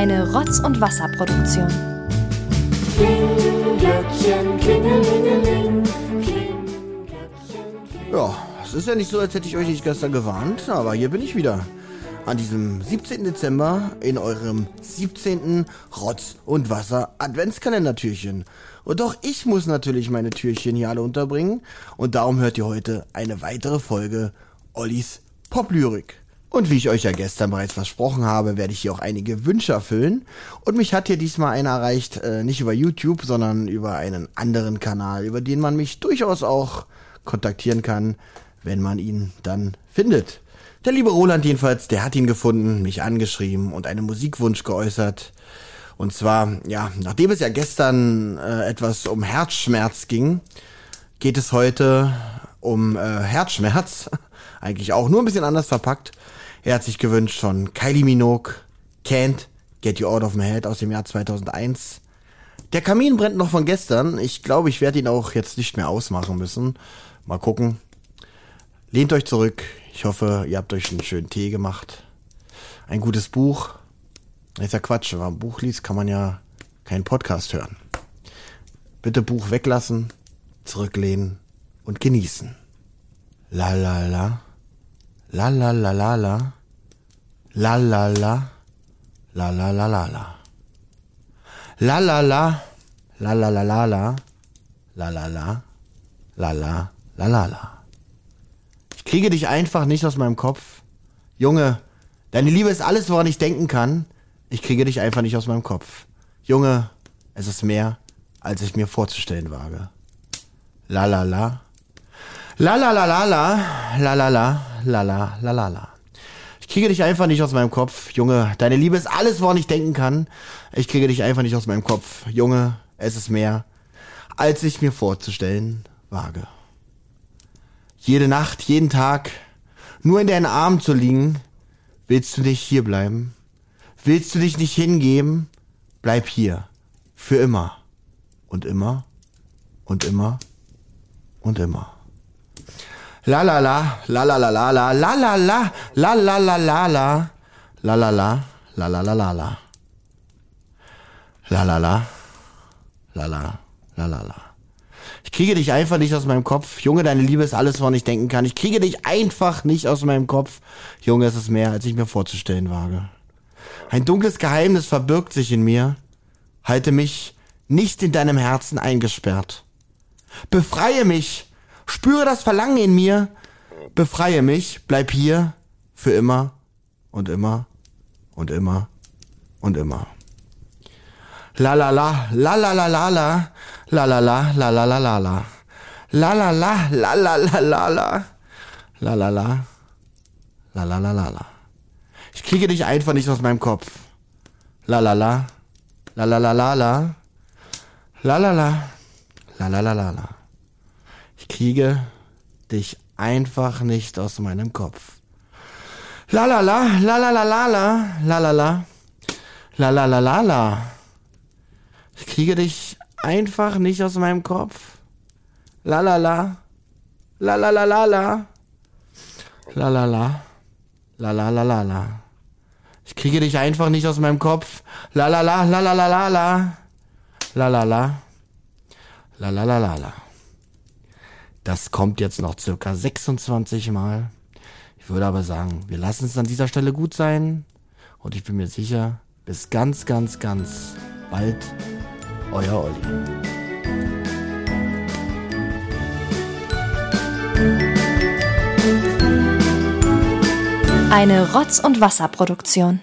Eine Rotz- und Wasserproduktion. Ja, es ist ja nicht so, als hätte ich euch nicht gestern gewarnt, aber hier bin ich wieder. An diesem 17. Dezember in eurem 17. Rotz- und Wasser-Adventskalendertürchen. Und auch ich muss natürlich meine Türchen hier alle unterbringen. Und darum hört ihr heute eine weitere Folge Ollis Poplyrik. Und wie ich euch ja gestern bereits versprochen habe, werde ich hier auch einige Wünsche erfüllen. Und mich hat hier diesmal einer erreicht, äh, nicht über YouTube, sondern über einen anderen Kanal, über den man mich durchaus auch kontaktieren kann, wenn man ihn dann findet. Der liebe Roland jedenfalls, der hat ihn gefunden, mich angeschrieben und einen Musikwunsch geäußert. Und zwar, ja, nachdem es ja gestern äh, etwas um Herzschmerz ging, geht es heute um äh, Herzschmerz. Eigentlich auch nur ein bisschen anders verpackt. Er hat sich gewünscht von Kylie Minogue, Can't Get You Out of My Head aus dem Jahr 2001. Der Kamin brennt noch von gestern. Ich glaube, ich werde ihn auch jetzt nicht mehr ausmachen müssen. Mal gucken. Lehnt euch zurück. Ich hoffe, ihr habt euch einen schönen Tee gemacht. Ein gutes Buch. Ist ja Quatsch. Wenn man ein Buch liest, kann man ja keinen Podcast hören. Bitte Buch weglassen, zurücklehnen und genießen. La la la. La la la la la. La la la. La la la la la. La la la. La la la la la. La la la. La la la la la. Ich kriege dich einfach nicht aus meinem Kopf. Junge, deine Liebe ist alles, woran ich denken kann. Ich kriege dich einfach nicht aus meinem Kopf. Junge, es ist mehr, als ich mir vorzustellen wage. La la la. La la la la la. La la la. La la la la la. Ich kriege dich einfach nicht aus meinem Kopf. Junge, deine Liebe ist alles, woran ich denken kann. Ich kriege dich einfach nicht aus meinem Kopf. Junge, es ist mehr, als ich mir vorzustellen wage. Jede Nacht, jeden Tag, nur in deinen Armen zu liegen, willst du nicht hier bleiben? Willst du dich nicht hingeben? Bleib hier. Für immer. Und immer. Und immer. Und immer. La la la, la la la la la, la la la, la la la la la, la la la, la la la la la. La la la, la la, la la la. Ich kriege dich einfach nicht aus meinem Kopf. Junge, deine Liebe ist alles, woran ich denken kann. Ich kriege dich einfach nicht aus meinem Kopf. Junge, es ist mehr, als ich mir vorzustellen wage. Ein dunkles Geheimnis verbirgt sich in mir. Halte mich nicht in deinem Herzen eingesperrt. Befreie mich. Spüre das Verlangen in mir. Befreie mich. Bleib hier. Für immer. Und immer. Und immer. Und immer. La la la. La la la la la. La la la. La la la la la. La la la. La la la la la. La la la. La la la la la. Ich kriege dich einfach nicht aus meinem Kopf. La la la. La la la la la. La la la. La la la la la. Ich kriege dich einfach nicht aus meinem Kopf. La la la. La la la la la. La la la. La la la la la. Ich kriege dich einfach nicht aus meinem Kopf. La la la. La la la la la. La la la. La la la la la. Ich kriege dich einfach nicht aus meinem Kopf. La la la la la la la la. La la la. La la la la la. Das kommt jetzt noch circa 26 Mal. Ich würde aber sagen, wir lassen es an dieser Stelle gut sein. Und ich bin mir sicher, bis ganz, ganz, ganz bald. Euer Olli. Eine Rotz- und Wasserproduktion.